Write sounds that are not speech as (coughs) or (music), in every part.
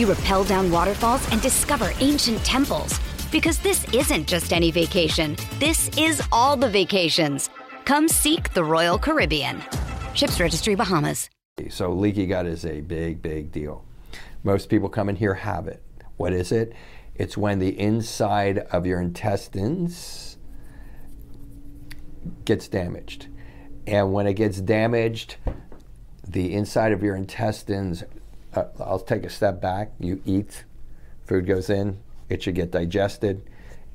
You rappel down waterfalls and discover ancient temples. Because this isn't just any vacation, this is all the vacations. Come seek the Royal Caribbean. Ships Registry Bahamas. So, leaky gut is a big, big deal. Most people come in here have it. What is it? It's when the inside of your intestines gets damaged. And when it gets damaged, the inside of your intestines, uh, I'll take a step back. You eat, food goes in, it should get digested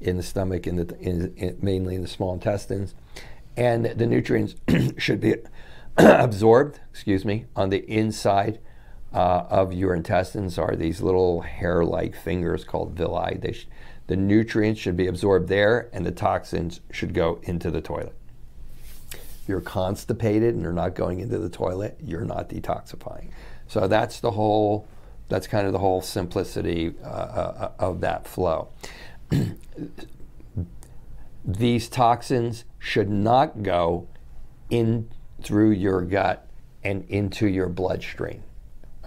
in the stomach, in the, in, in, mainly in the small intestines. And the nutrients (clears throat) should be (clears throat) absorbed, excuse me, on the inside uh, of your intestines are these little hair-like fingers called villi. They sh- the nutrients should be absorbed there, and the toxins should go into the toilet. If you're constipated and you're not going into the toilet, you're not detoxifying. So that's the whole. That's kind of the whole simplicity uh, uh, of that flow. (clears throat) These toxins should not go in through your gut and into your bloodstream,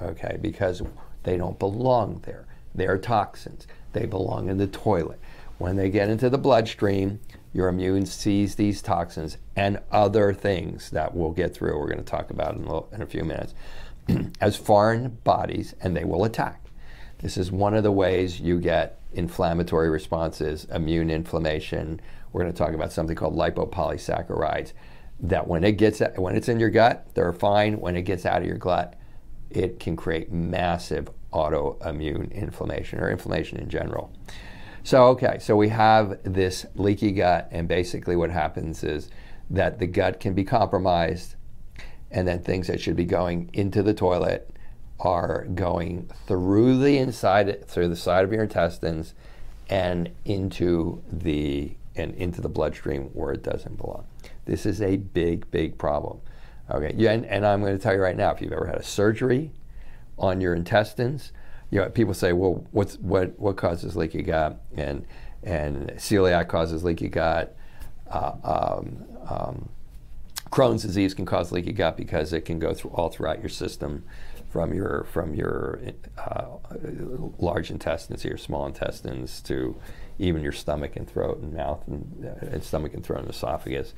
okay? Because they don't belong there. They're toxins. They belong in the toilet. When they get into the bloodstream, your immune sees these toxins and other things that we'll get through. We're going to talk about in a, little, in a few minutes (clears throat) as foreign bodies, and they will attack. This is one of the ways you get inflammatory responses, immune inflammation. We're going to talk about something called lipopolysaccharides that when it gets when it's in your gut, they're fine. When it gets out of your gut, it can create massive autoimmune inflammation or inflammation in general. So okay, so we have this leaky gut, and basically what happens is that the gut can be compromised, and then things that should be going into the toilet are going through the inside, through the side of your intestines, and into the and into the bloodstream where it doesn't belong. This is a big, big problem. Okay, yeah, and, and I'm going to tell you right now, if you've ever had a surgery on your intestines, you know, people say, well, what's what what causes leaky gut? And and celiac causes leaky gut. Uh, um, um, Crohn's disease can cause leaky gut because it can go through all throughout your system, from your from your uh, large intestines to your small intestines to even your stomach and throat and mouth and, uh, and stomach and throat and esophagus.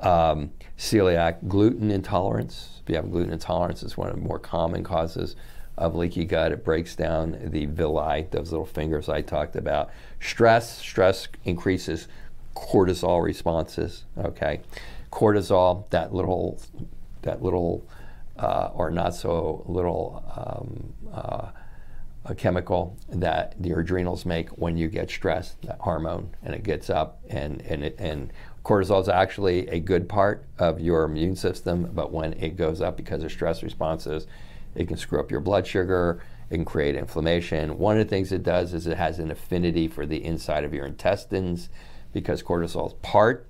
Um, celiac, gluten intolerance. If you have gluten intolerance, it's one of the more common causes of leaky gut. It breaks down the villi, those little fingers I talked about. Stress, stress increases cortisol responses. Okay, cortisol, that little that little uh, or not so little um, uh, a chemical that your adrenals make when you get stressed, that hormone, and it gets up, and and it, and cortisol is actually a good part of your immune system, but when it goes up because of stress responses, it can screw up your blood sugar. It can create inflammation. One of the things it does is it has an affinity for the inside of your intestines because cortisol is part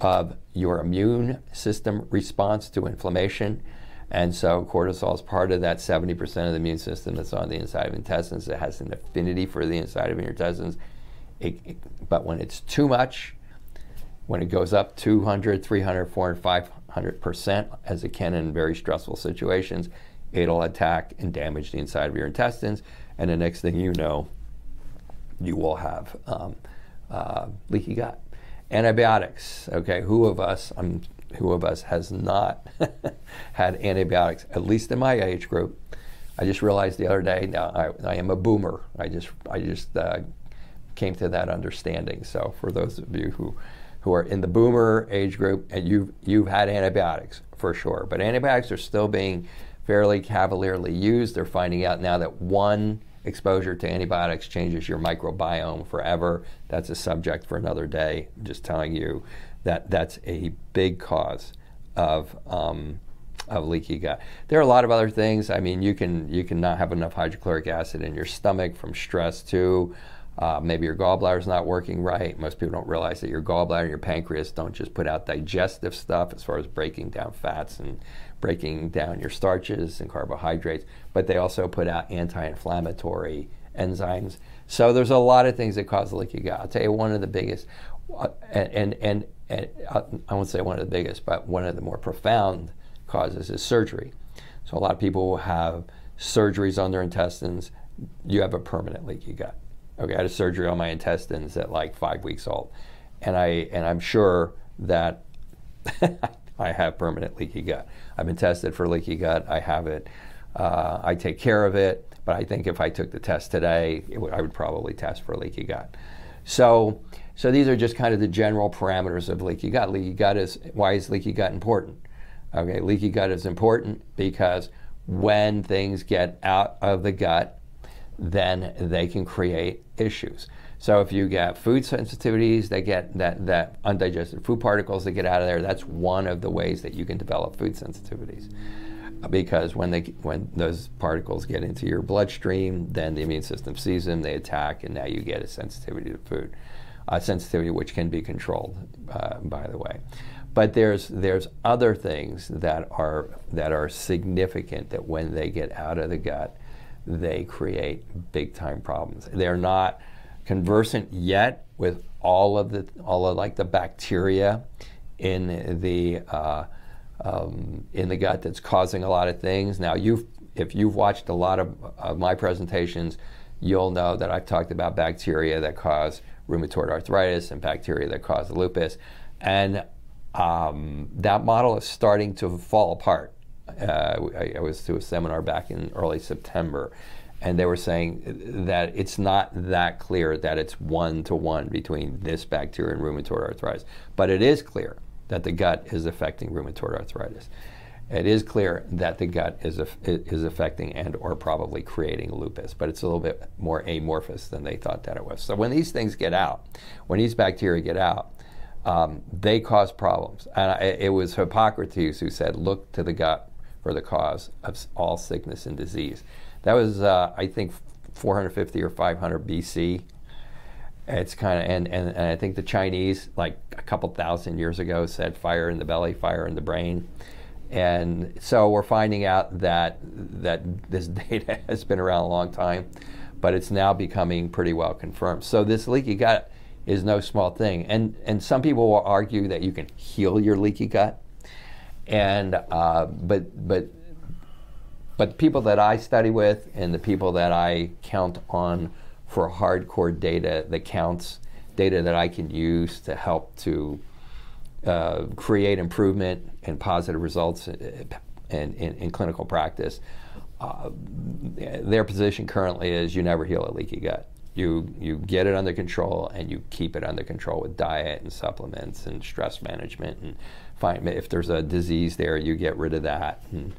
of your immune system response to inflammation. And so cortisol is part of that 70% of the immune system that's on the inside of intestines. It has an affinity for the inside of your intestines. It, it, but when it's too much, when it goes up 200, 300, 400, 500%, as it can in very stressful situations, it'll attack and damage the inside of your intestines. And the next thing you know, you will have um, uh, leaky gut. Antibiotics, okay, who of us, I'm who of us has not (laughs) had antibiotics, at least in my age group. I just realized the other day, now I, I am a boomer. I just, I just uh, came to that understanding. So for those of you who, who are in the boomer age group, and you've, you've had antibiotics for sure, but antibiotics are still being fairly cavalierly used. They're finding out now that one exposure to antibiotics changes your microbiome forever. That's a subject for another day. I'm just telling you that that's a big cause of um, of leaky gut. There are a lot of other things. I mean, you can you can not have enough hydrochloric acid in your stomach from stress too. Uh, maybe your gallbladder is not working right. Most people don't realize that your gallbladder and your pancreas don't just put out digestive stuff as far as breaking down fats and breaking down your starches and carbohydrates, but they also put out anti-inflammatory enzymes. So there's a lot of things that cause leaky gut. I'll tell you one of the biggest, uh, and, and, and and I won't say one of the biggest, but one of the more profound causes is surgery. So a lot of people will have surgeries on their intestines. You have a permanent leaky gut. Okay, I had a surgery on my intestines at like five weeks old, and I and I'm sure that (laughs) I have permanent leaky gut. I've been tested for leaky gut. I have it. Uh, I take care of it. But I think if I took the test today, I would probably test for leaky gut. So so these are just kind of the general parameters of leaky gut. Leaky gut is why is leaky gut important? Okay, leaky gut is important because when things get out of the gut, then they can create issues. So if you get food sensitivities that get that, that undigested food particles that get out of there, that's one of the ways that you can develop food sensitivities. Because when they when those particles get into your bloodstream, then the immune system sees them, they attack, and now you get a sensitivity to food A sensitivity, which can be controlled, uh, by the way. But there's there's other things that are that are significant that when they get out of the gut, they create big time problems. They're not conversant yet with all of the all of like the bacteria in the uh, um, in the gut that's causing a lot of things. Now you've if you've watched a lot of, of my presentations, you'll know that I've talked about bacteria that cause rheumatoid arthritis and bacteria that cause lupus. And um, that model is starting to fall apart. Uh, I, I, was to a seminar back in early September, and they were saying that it's not that clear that it's one to one between this bacteria and rheumatoid arthritis. But it is clear that the gut is affecting rheumatoid arthritis it is clear that the gut is, is affecting and or probably creating lupus, but it's a little bit more amorphous than they thought that it was. So when these things get out, when these bacteria get out, um, they cause problems. And it was Hippocrates who said, look to the gut for the cause of all sickness and disease. That was, uh, I think, 450 or 500 BC. It's kind of, and, and, and I think the Chinese, like a couple thousand years ago, said fire in the belly, fire in the brain. And so we're finding out that that this (laughs) data has been around a long time, but it's now becoming pretty well confirmed. So this leaky gut is no small thing. And and some people will argue that you can heal your leaky gut. And uh, but but but the people that I study with and the people that I count on for hardcore data that counts data that I can use to help to uh, create improvement and positive results in, in, in clinical practice. Uh, their position currently is you never heal a leaky gut. You you get it under control and you keep it under control with diet and supplements and stress management and find if there's a disease there, you get rid of that. And,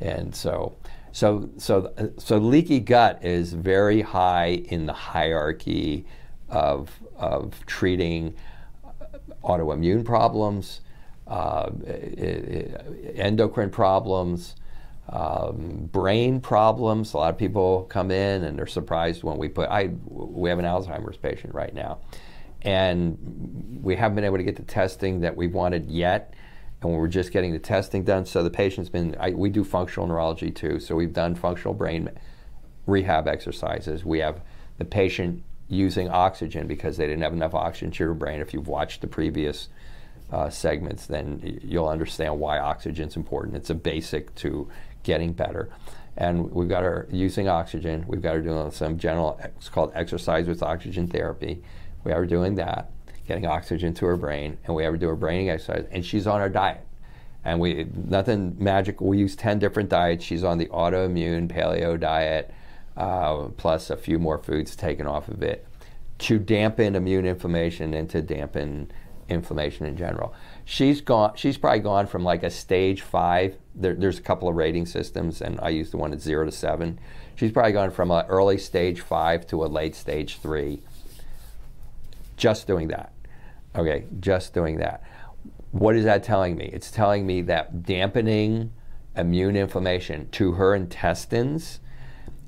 and so so so so leaky gut is very high in the hierarchy of of treating autoimmune problems, uh, endocrine problems, um, brain problems. A lot of people come in and they're surprised when we put. I we have an Alzheimer's patient right now, and we haven't been able to get the testing that we wanted yet. And we're just getting the testing done. So the patient's been. I, we do functional neurology too. So we've done functional brain rehab exercises. We have the patient using oxygen because they didn't have enough oxygen to your brain. If you've watched the previous uh, segments, then you'll understand why oxygen is important. It's a basic to getting better. And we've got her using oxygen. We've got her doing some general, it's called exercise with oxygen therapy. We are doing that, getting oxygen to her brain, and we have her do her braining exercise, and she's on our diet. And we nothing magical. We use ten different diets. She's on the autoimmune paleo diet, uh, plus a few more foods taken off of it to dampen immune inflammation and to dampen inflammation in general. She's gone. She's probably gone from like a stage five. There, there's a couple of rating systems, and I use the one at zero to seven. She's probably gone from an early stage five to a late stage three. Just doing that. Okay, just doing that. What is that telling me? It's telling me that dampening immune inflammation to her intestines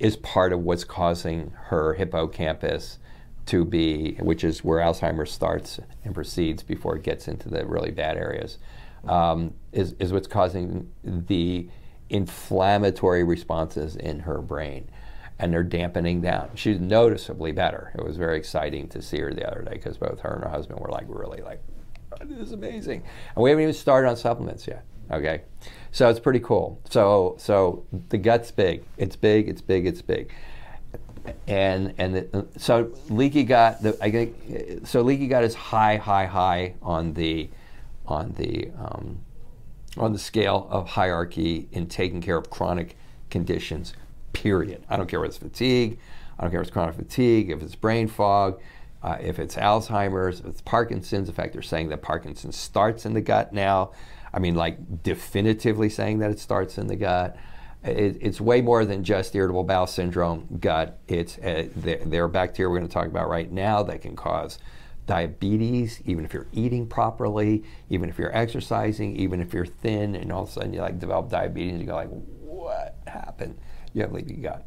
is part of what's causing her hippocampus to be, which is where Alzheimer's starts and proceeds before it gets into the really bad areas, um, is, is what's causing the inflammatory responses in her brain. And they're dampening down. She's noticeably better. It was very exciting to see her the other day because both her and her husband were like, really like, this is amazing. And we haven't even started on supplements yet. Okay, so it's pretty cool. So so the gut's big. It's big. It's big. It's big and and the, so leaky gut. The, I think so. Leaky gut is high, high, high on the on the um, on the scale of hierarchy in taking care of chronic conditions. Period. I don't care whether it's fatigue. I don't care if it's chronic fatigue. If it's brain fog. Uh, if it's Alzheimer's, if it's Parkinson's, in fact, they're saying that Parkinson's starts in the gut now. I mean, like definitively saying that it starts in the gut it, it's way more than just irritable bowel syndrome, gut. It's uh, there, there are bacteria we're going to talk about right now that can cause diabetes, even if you're eating properly, even if you're exercising, even if you're thin, and all of a sudden you like develop diabetes, and you go like, what happened? You have leaky gut.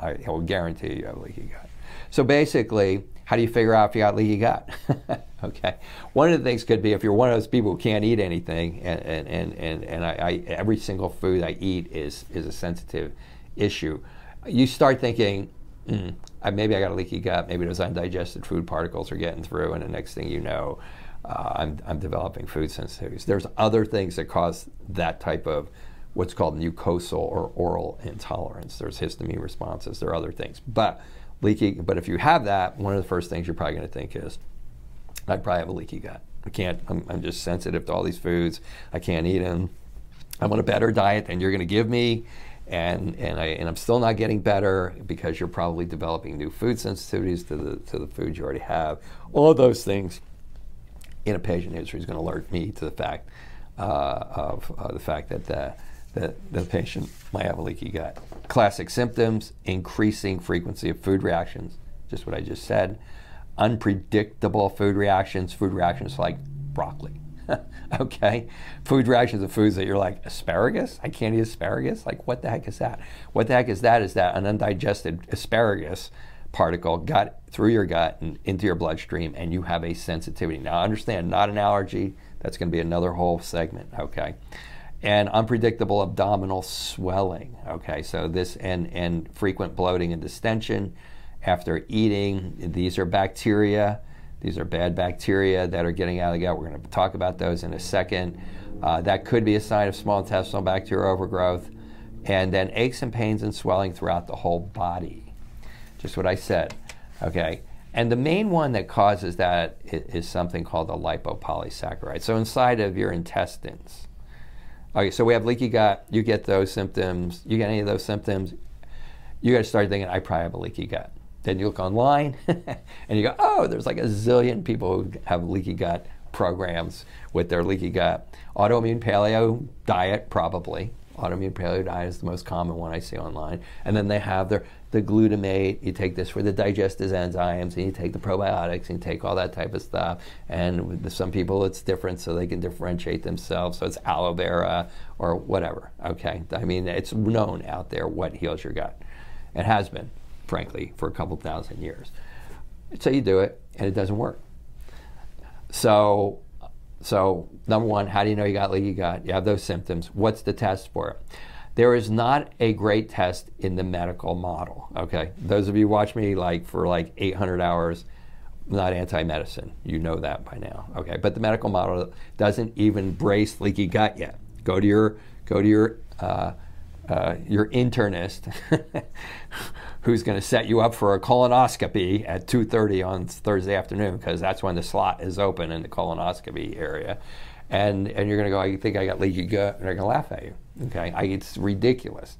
I will guarantee you have leaky gut. So basically, how do you figure out if you got leaky gut? (laughs) okay. One of the things could be if you're one of those people who can't eat anything, and, and, and, and, I, I, every single food I eat is, is a sensitive issue, you start thinking, mm, maybe I got a leaky gut, maybe those undigested food particles are getting through, and the next thing you know, uh, I'm, I'm developing food sensitivities. There's other things that cause that type of what's called mucosal or oral intolerance. There's histamine responses, there are other things. But leaky. But if you have that, one of the first things you're probably going to think is, I probably have a leaky gut. I can't. I'm, I'm just sensitive to all these foods. I can't eat them. I'm on a better diet than you're going to give me, and and I and I'm still not getting better because you're probably developing new food sensitivities to the to the foods you already have. All those things in a patient history is going to alert me to the fact uh, of uh, the fact that the that the patient might have a leaky gut. Classic symptoms increasing frequency of food reactions, just what I just said. Unpredictable food reactions, food reactions like broccoli. (laughs) okay? Food reactions of foods that you're like, asparagus? I can't eat asparagus? Like, what the heck is that? What the heck is that? Is that an undigested asparagus particle got through your gut and into your bloodstream, and you have a sensitivity? Now, understand, not an allergy. That's going to be another whole segment, okay? And unpredictable abdominal swelling. Okay, so this and, and frequent bloating and distension after eating. These are bacteria. These are bad bacteria that are getting out of the gut. We're going to talk about those in a second. Uh, that could be a sign of small intestinal bacterial overgrowth. And then aches and pains and swelling throughout the whole body. Just what I said. Okay. And the main one that causes that is something called a lipopolysaccharide. So inside of your intestines, Okay, so we have leaky gut. You get those symptoms. You get any of those symptoms, you got to start thinking, I probably have a leaky gut. Then you look online (laughs) and you go, oh, there's like a zillion people who have leaky gut programs with their leaky gut. Autoimmune paleo diet, probably. Autoimmune paleo diet is the most common one I see online. And then they have their the glutamate. You take this for the digestive enzymes, and you take the probiotics, and you take all that type of stuff. And with some people, it's different, so they can differentiate themselves. So it's aloe vera or whatever. Okay, I mean it's known out there what heals your gut. It has been, frankly, for a couple thousand years. So you do it, and it doesn't work. So, so number one, how do you know you got leaky gut? You have those symptoms. What's the test for it? There is not a great test in the medical model. Okay, those of you watch me like for like 800 hours, not anti-medicine. You know that by now. Okay, but the medical model doesn't even brace leaky gut yet. Go to your go to your uh, uh, your internist (laughs) who's going to set you up for a colonoscopy at 2.30 on thursday afternoon because that's when the slot is open in the colonoscopy area and, and you're going to go i think i got leaky gut and they're going to laugh at you okay I, it's ridiculous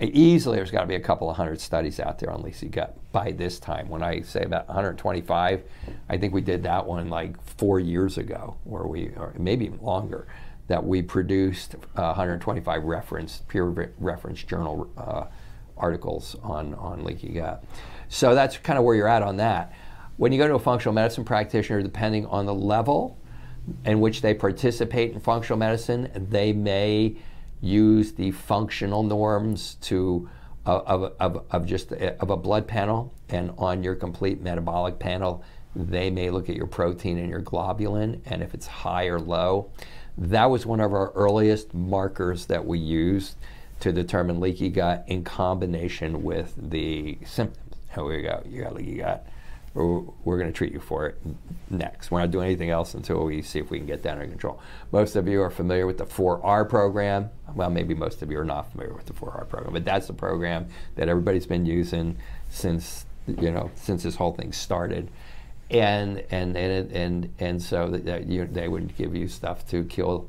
easily there's got to be a couple of hundred studies out there on leaky gut by this time when i say about 125 i think we did that one like four years ago or we or maybe even longer that we produced uh, 125 reference peer reference journal uh, articles on, on leaky gut. So that's kind of where you're at on that. When you go to a functional medicine practitioner, depending on the level in which they participate in functional medicine, they may use the functional norms to uh, of, of, of just a, of a blood panel and on your complete metabolic panel they may look at your protein and your globulin and if it's high or low that was one of our earliest markers that we used to determine leaky gut in combination with the symptoms. Here we go, you got leaky gut. We're, going to treat you for it next. We're not doing anything else until we see if we can get that under control. Most of you are familiar with the 4R program. Well, maybe most of you are not familiar with the 4R program, but that's the program that everybody's been using since you know since this whole thing started and and and and, and so that you, they would give you stuff to kill.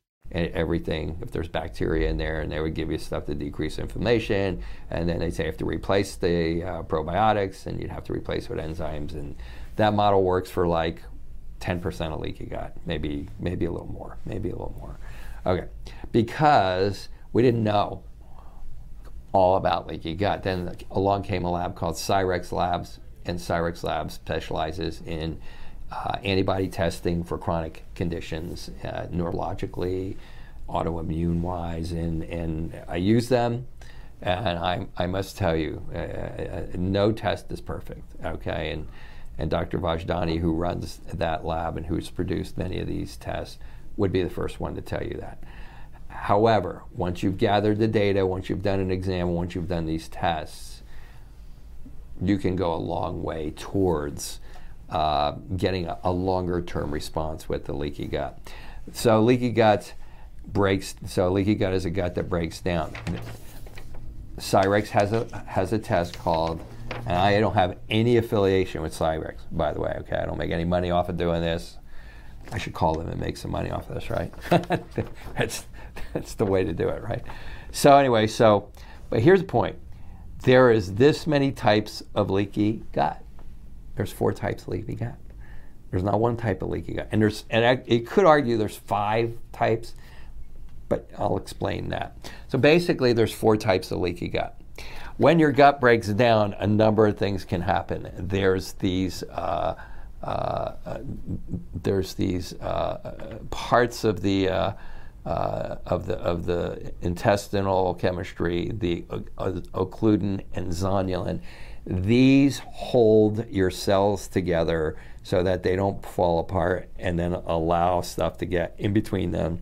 And everything, if there's bacteria in there, and they would give you stuff to decrease inflammation, and then they'd say you have to replace the uh, probiotics, and you'd have to replace with enzymes, and that model works for like 10% of leaky gut, maybe maybe a little more, maybe a little more. Okay, because we didn't know all about leaky gut. Then along came a lab called Cyrex Labs, and Cyrex Labs specializes in uh, antibody testing for chronic conditions, uh, neurologically, autoimmune wise, and, and I use them. And I, I must tell you, uh, uh, no test is perfect, okay? And, and Dr. Vojdani, who runs that lab and who's produced many of these tests, would be the first one to tell you that. However, once you've gathered the data, once you've done an exam, once you've done these tests, you can go a long way towards uh, getting a, a longer term response with the leaky gut. So, leaky gut breaks, so leaky gut is a gut that breaks down. Cyrex has a, has a test called, and I don't have any affiliation with Cyrex, by the way, okay? I don't make any money off of doing this. I should call them and make some money off of this, right? (laughs) that's, that's the way to do it, right? So anyway, so but here's the point: there is this many types of leaky gut. There's four types of leaky gut. There's not one type of leaky gut, and there's and I, it could argue there's five types, but I'll explain that. So basically, there's four types of leaky gut. When your gut breaks down, a number of things can happen. There's these. Uh, uh, uh, there's these uh, parts of the uh, uh, of the of the intestinal chemistry, the occludin and zonulin. These hold your cells together so that they don't fall apart, and then allow stuff to get in between them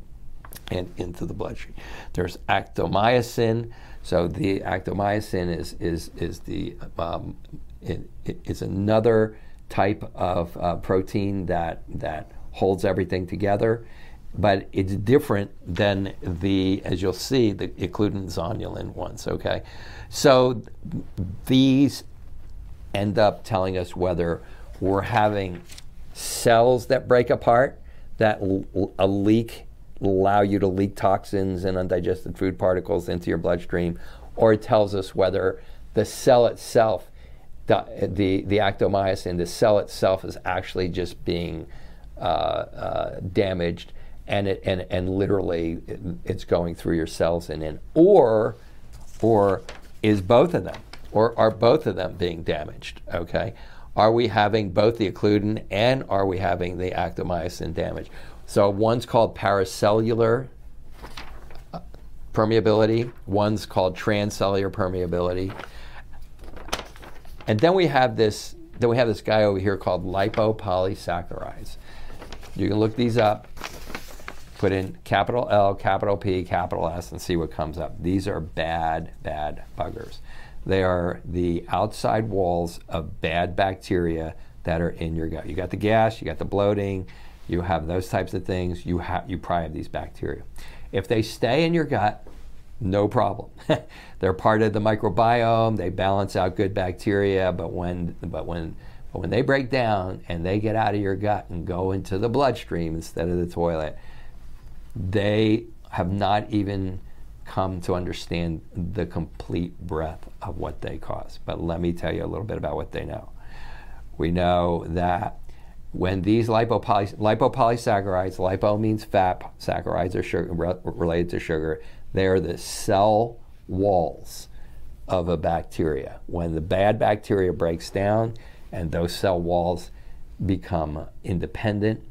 and into the bloodstream. There's actomyosin. So the actomyosin is is is the um, it, it, it's another type of uh, protein that that holds everything together, but it's different than the, as you'll see, the occludin zonulin ones. Okay, so these end up telling us whether we're having cells that break apart that l- a leak allow you to leak toxins and undigested food particles into your bloodstream, or it tells us whether the cell itself, the, the, the actomyosin, the cell itself is actually just being uh, uh, damaged and, it, and, and literally it, it's going through your cells and in, or, or is both of them, or are both of them being damaged, okay? Are we having both the occludin and are we having the actomyosin damage? So one's called paracellular uh, permeability, one's called transcellular permeability. And then we have this then we have this guy over here called lipopolysaccharides. You can look these up, put in capital L, capital P, capital S, and see what comes up. These are bad, bad buggers. They are the outside walls of bad bacteria that are in your gut. You got the gas, you got the bloating, you have those types of things. You have you probably have these bacteria. If they stay in your gut, no problem. (laughs) They're part of the microbiome. They balance out good bacteria. But when but when but when they break down and they get out of your gut and go into the bloodstream instead of the toilet, they have not even come to understand the complete breadth of what they cause. But let me tell you a little bit about what they know. We know that when these lipopoly- lipopolysaccharides, lipo means fat, saccharides are sugar, re- related to sugar, they are the cell walls of a bacteria. When the bad bacteria breaks down and those cell walls become independent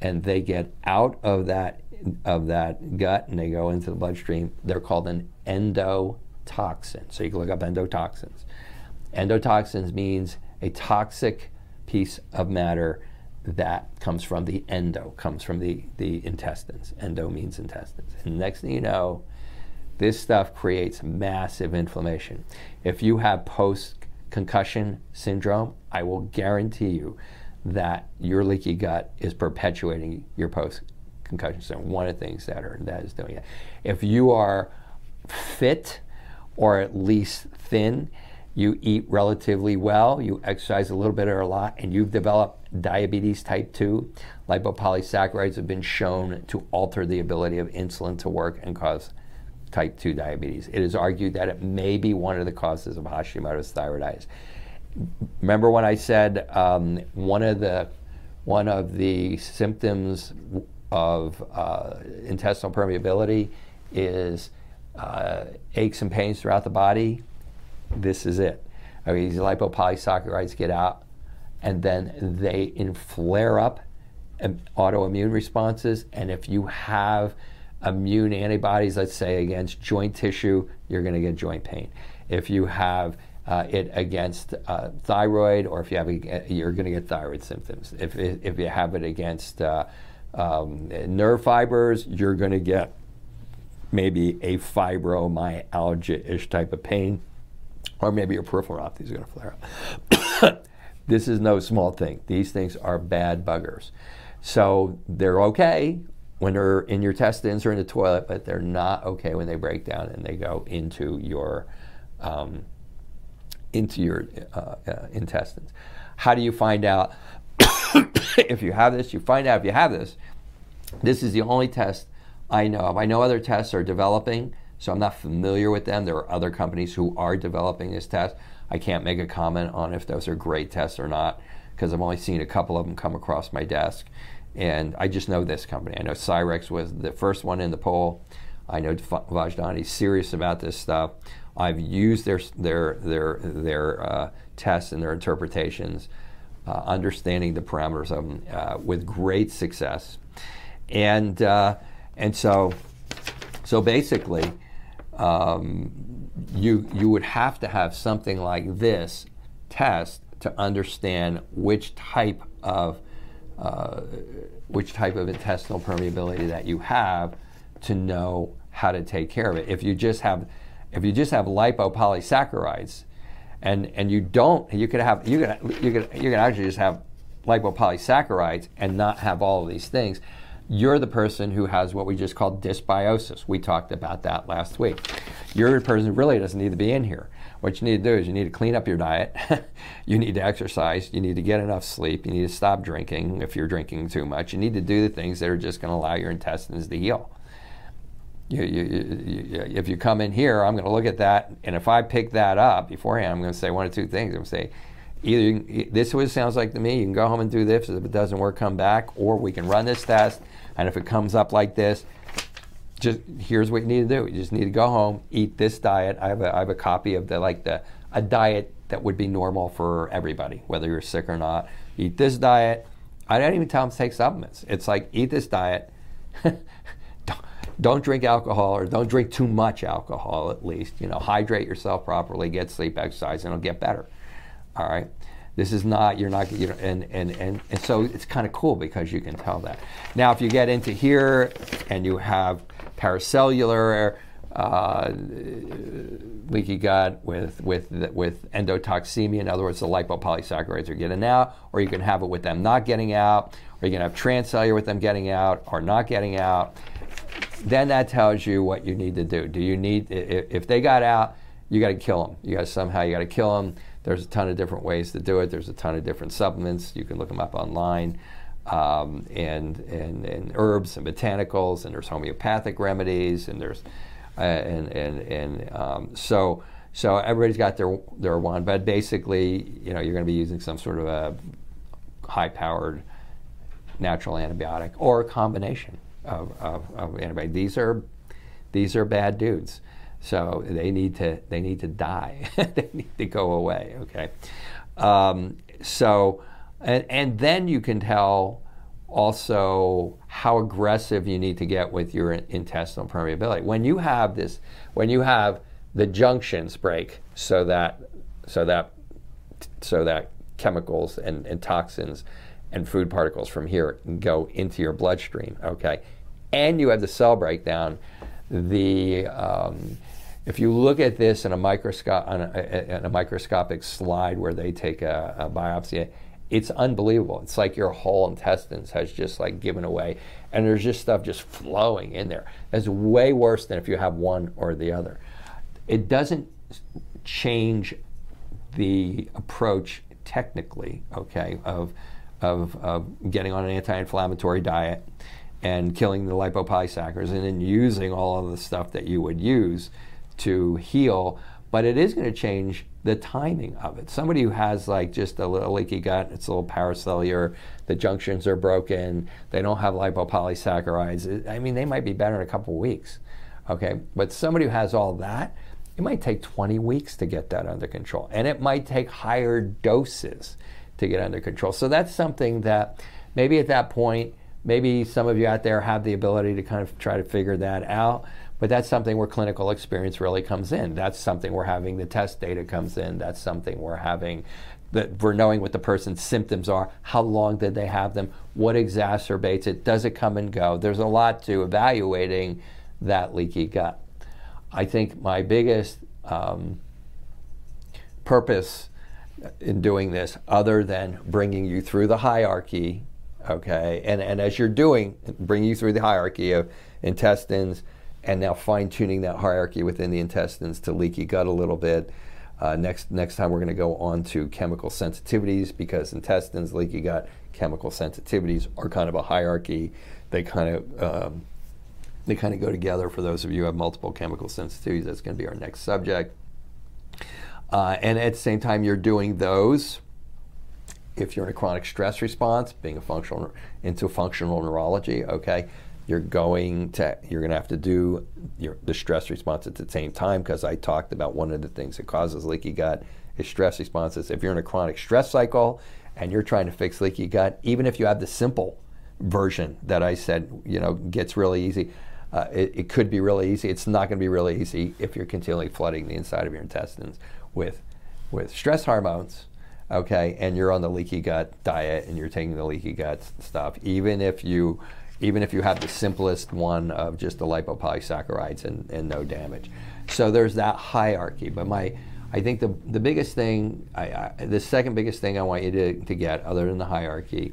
and they get out of that of that gut and they go into the bloodstream, they're called an endotoxin. So you can look up endotoxins. Endotoxins means a toxic piece of matter that comes from the endo, comes from the, the intestines. Endo means intestines. And next thing you know, this stuff creates massive inflammation. If you have post concussion syndrome, I will guarantee you that your leaky gut is perpetuating your post concussion syndrome. One of the things that are that is doing it. If you are fit or at least thin, you eat relatively well, you exercise a little bit or a lot, and you've developed diabetes type 2, lipopolysaccharides have been shown to alter the ability of insulin to work and cause type 2 diabetes. It is argued that it may be one of the causes of Hashimoto's thyroiditis. Remember when I said um, one of the one of the symptoms of uh, intestinal permeability is uh, aches and pains throughout the body? This is it. I mean, these lipopolysaccharides get out and then they flare up autoimmune responses. And if you have immune antibodies, let's say against joint tissue, you're going to get joint pain. If you have uh, it against uh, thyroid, or if you have, a, you're going to get thyroid symptoms. If, if you have it against uh, um, nerve fibers, you're going to get maybe a fibromyalgia-ish type of pain, or maybe your peripheral neuropathy is going to flare up. (coughs) This is no small thing. These things are bad buggers. So they're okay when they're in your intestines or in the toilet, but they're not okay when they break down and they go into your um, into your uh, uh, intestines. How do you find out (laughs) if you have this? You find out if you have this. This is the only test I know of. I know other tests are developing, so I'm not familiar with them. There are other companies who are developing this test. I can't make a comment on if those are great tests or not because I've only seen a couple of them come across my desk. And I just know this company. I know Cyrex was the first one in the poll. I know Vajdan is serious about this stuff. I've used their their their their uh, tests and their interpretations, uh, understanding the parameters of them uh, with great success, and uh, and so so basically, um, you, you would have to have something like this test to understand which type of uh, which type of intestinal permeability that you have to know how to take care of it. If you just have if you just have lipopolysaccharides and and you don't, you could have you could you could you could actually just have lipopolysaccharides and not have all of these things. You're the person who has what we just call dysbiosis. We talked about that last week. You're the person who really doesn't need to be in here. What you need to do is you need to clean up your diet, (laughs) you need to exercise, you need to get enough sleep, you need to stop drinking if you're drinking too much. You need to do the things that are just going to allow your intestines to heal. You, you, you, if you come in here, I'm going to look at that, and if I pick that up beforehand, I'm going to say one or two things. I'm going to say, either this is what it sounds like to me. You can go home and do this. If it doesn't work, come back, or we can run this test. And if it comes up like this, just here's what you need to do. You just need to go home, eat this diet. I have a, I have a copy of the like the a diet that would be normal for everybody, whether you're sick or not. Eat this diet. I don't even tell them to take supplements. It's like eat this diet. (laughs) don't, drink alcohol or don't drink too much alcohol at least. You know, hydrate yourself properly, get sleep, exercise, and it'll get better. All right. This is not, you're not, you know, and, and, and, and so it's kind of cool because you can tell that. Now, if you get into here and you have paracellular uh, leaky gut with, with, with endotoxemia, in other words, the lipopolysaccharides are getting out, or you can have it with them not getting out, or you can have transcellular with them getting out or not getting out. Then that tells you what you need to do. Do you need, if they got out, you got to kill them. You got somehow, you got to kill them there's a ton of different ways to do it. There's a ton of different supplements. You can look them up online. Um, and, and, and herbs and botanicals, and there's homeopathic remedies, and there's uh, and and and um, so so everybody's got their their one, but basically, you know, you're going to be using some sort of a high-powered natural antibiotic or a combination of, of, of antibiotic. These are these are bad dudes. So they need to they need to die. (laughs) they need to go away. Okay. Um, so and, and then you can tell also how aggressive you need to get with your intestinal permeability. When you have this, when you have the junctions break, so that so that so that chemicals and, and toxins and food particles from here go into your bloodstream. Okay, and you have the cell breakdown the um, if you look at this in a microscope on a, a microscopic slide where they take a, a, biopsy, it's unbelievable. It's like your whole intestines has just like given away, and there's just stuff just flowing in there. It's way worse than if you have one or the other. It doesn't change the approach technically, okay, of of, of getting on an anti-inflammatory diet and killing the lipopolysaccharides and then using all of the stuff that you would use to heal, but it is going to change the timing of it. Somebody who has like just a little leaky gut, it's a little paracellular, the junctions are broken, they don't have lipopolysaccharides. I mean, they might be better in a couple weeks. Okay, but somebody who has all that, it might take 20 weeks to get that under control, and it might take higher doses to get under control. So that's something that maybe at that point Maybe some of you out there have the ability to kind of try to figure that out, but that's something where clinical experience really comes in. That's something where having the test data comes in. That's something we're having that we're knowing what the person's symptoms are, how long did they have them, what exacerbates it, does it come and go? There's a lot to evaluating that leaky gut. I think my biggest um, purpose in doing this, other than bringing you through the hierarchy okay? And, and as you're doing, bring you through the hierarchy of intestines and now fine tuning that hierarchy within the intestines to leaky gut a little bit. Uh, next, next time we're going to go on to chemical sensitivities because intestines, leaky gut, chemical sensitivities are kind of a hierarchy. They kind of um, they kind of go together. For those of you who have multiple chemical sensitivities, that's going to be our next subject. Uh, and at the same time, you're doing those if you're in a chronic stress response, being a functional into functional neurology, okay, you're going to you're going to have to do your, the stress response at the same time because I talked about one of the things that causes leaky gut is stress responses. If you're in a chronic stress cycle and you're trying to fix leaky gut, even if you have the simple version that I said, you know, gets really easy. Uh, it, it could be really easy. It's not going to be really easy if you're continually flooding the inside of your intestines with with stress hormones okay, and you're on the leaky gut diet and you're taking the leaky gut stuff, even if you even if you have the simplest one of just the lipopolysaccharides and, and no damage. So there's that hierarchy. But my I think the, the biggest thing, I, I, the second biggest thing I want you to, to get, other than the hierarchy,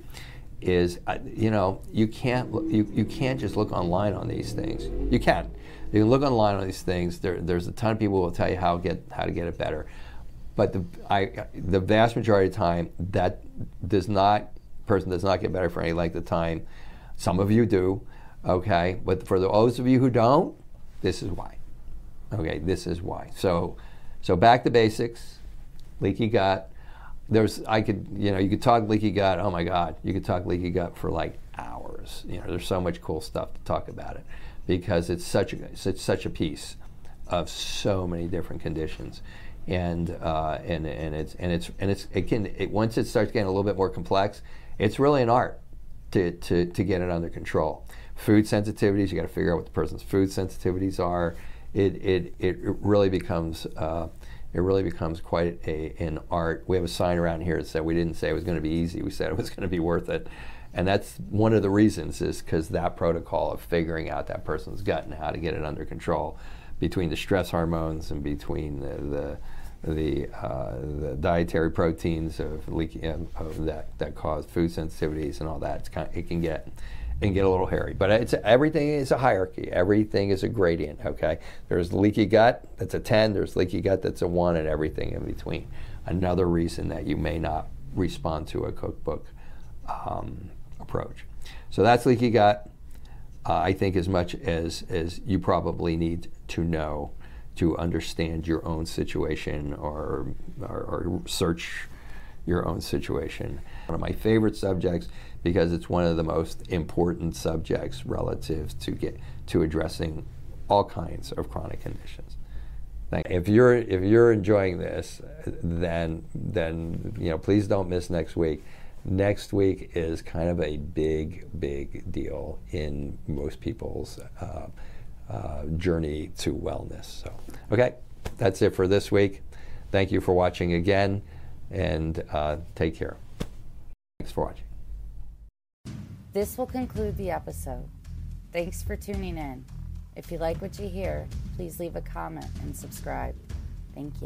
is uh, you know you can't you, you can't just look online on these things. You can. You can look online on these things. There, there's a ton of people who will tell you how get how to get it better, but the I, the vast majority of time that does not person does not get better for any length of time. Some of you do, okay, but for those of you who don't, this is why. Okay, this is why. So, so back to basics. Leaky gut. There's I could you know you could talk leaky gut. Oh my God, you could talk leaky gut for like hours. You know, there's so much cool stuff to talk about it because it's such a it's such a piece of so many different conditions and uh, and and it's and it's and it's it can it, once it starts getting a little bit more complex, it's really an art to to, to get it under control. Food sensitivities, you got to figure out what the person's food sensitivities are. It it it really becomes. Uh, it really becomes quite a, an art. We have a sign around here that said we didn't say it was going to be easy. We said it was going to be worth it, and that's one of the reasons is because that protocol of figuring out that person's gut and how to get it under control between the stress hormones and between the, the the, uh, the dietary proteins of, um, of that, that cause food sensitivities and all that. Kind of, it can get and get a little hairy. But it's everything is a hierarchy. Everything is a gradient. Okay, there's leaky gut that's a 10. There's leaky gut that's a one, and everything in between. Another reason that you may not respond to a cookbook um, approach. So that's leaky gut. Uh, I think as much as as you probably need to know to understand your own situation or, or, or, search your own situation. One of my favorite subjects because it's one of the most important subjects relative to get to addressing all kinds of chronic conditions. If you're if you're enjoying this, then then you know please don't miss next week. Next week is kind of a big big deal in most people's. Uh, uh, journey to wellness. So, okay, that's it for this week. Thank you for watching again, and uh, take care. Thanks for watching. This will conclude the episode. Thanks for tuning in. If you like what you hear, please leave a comment and subscribe. Thank you.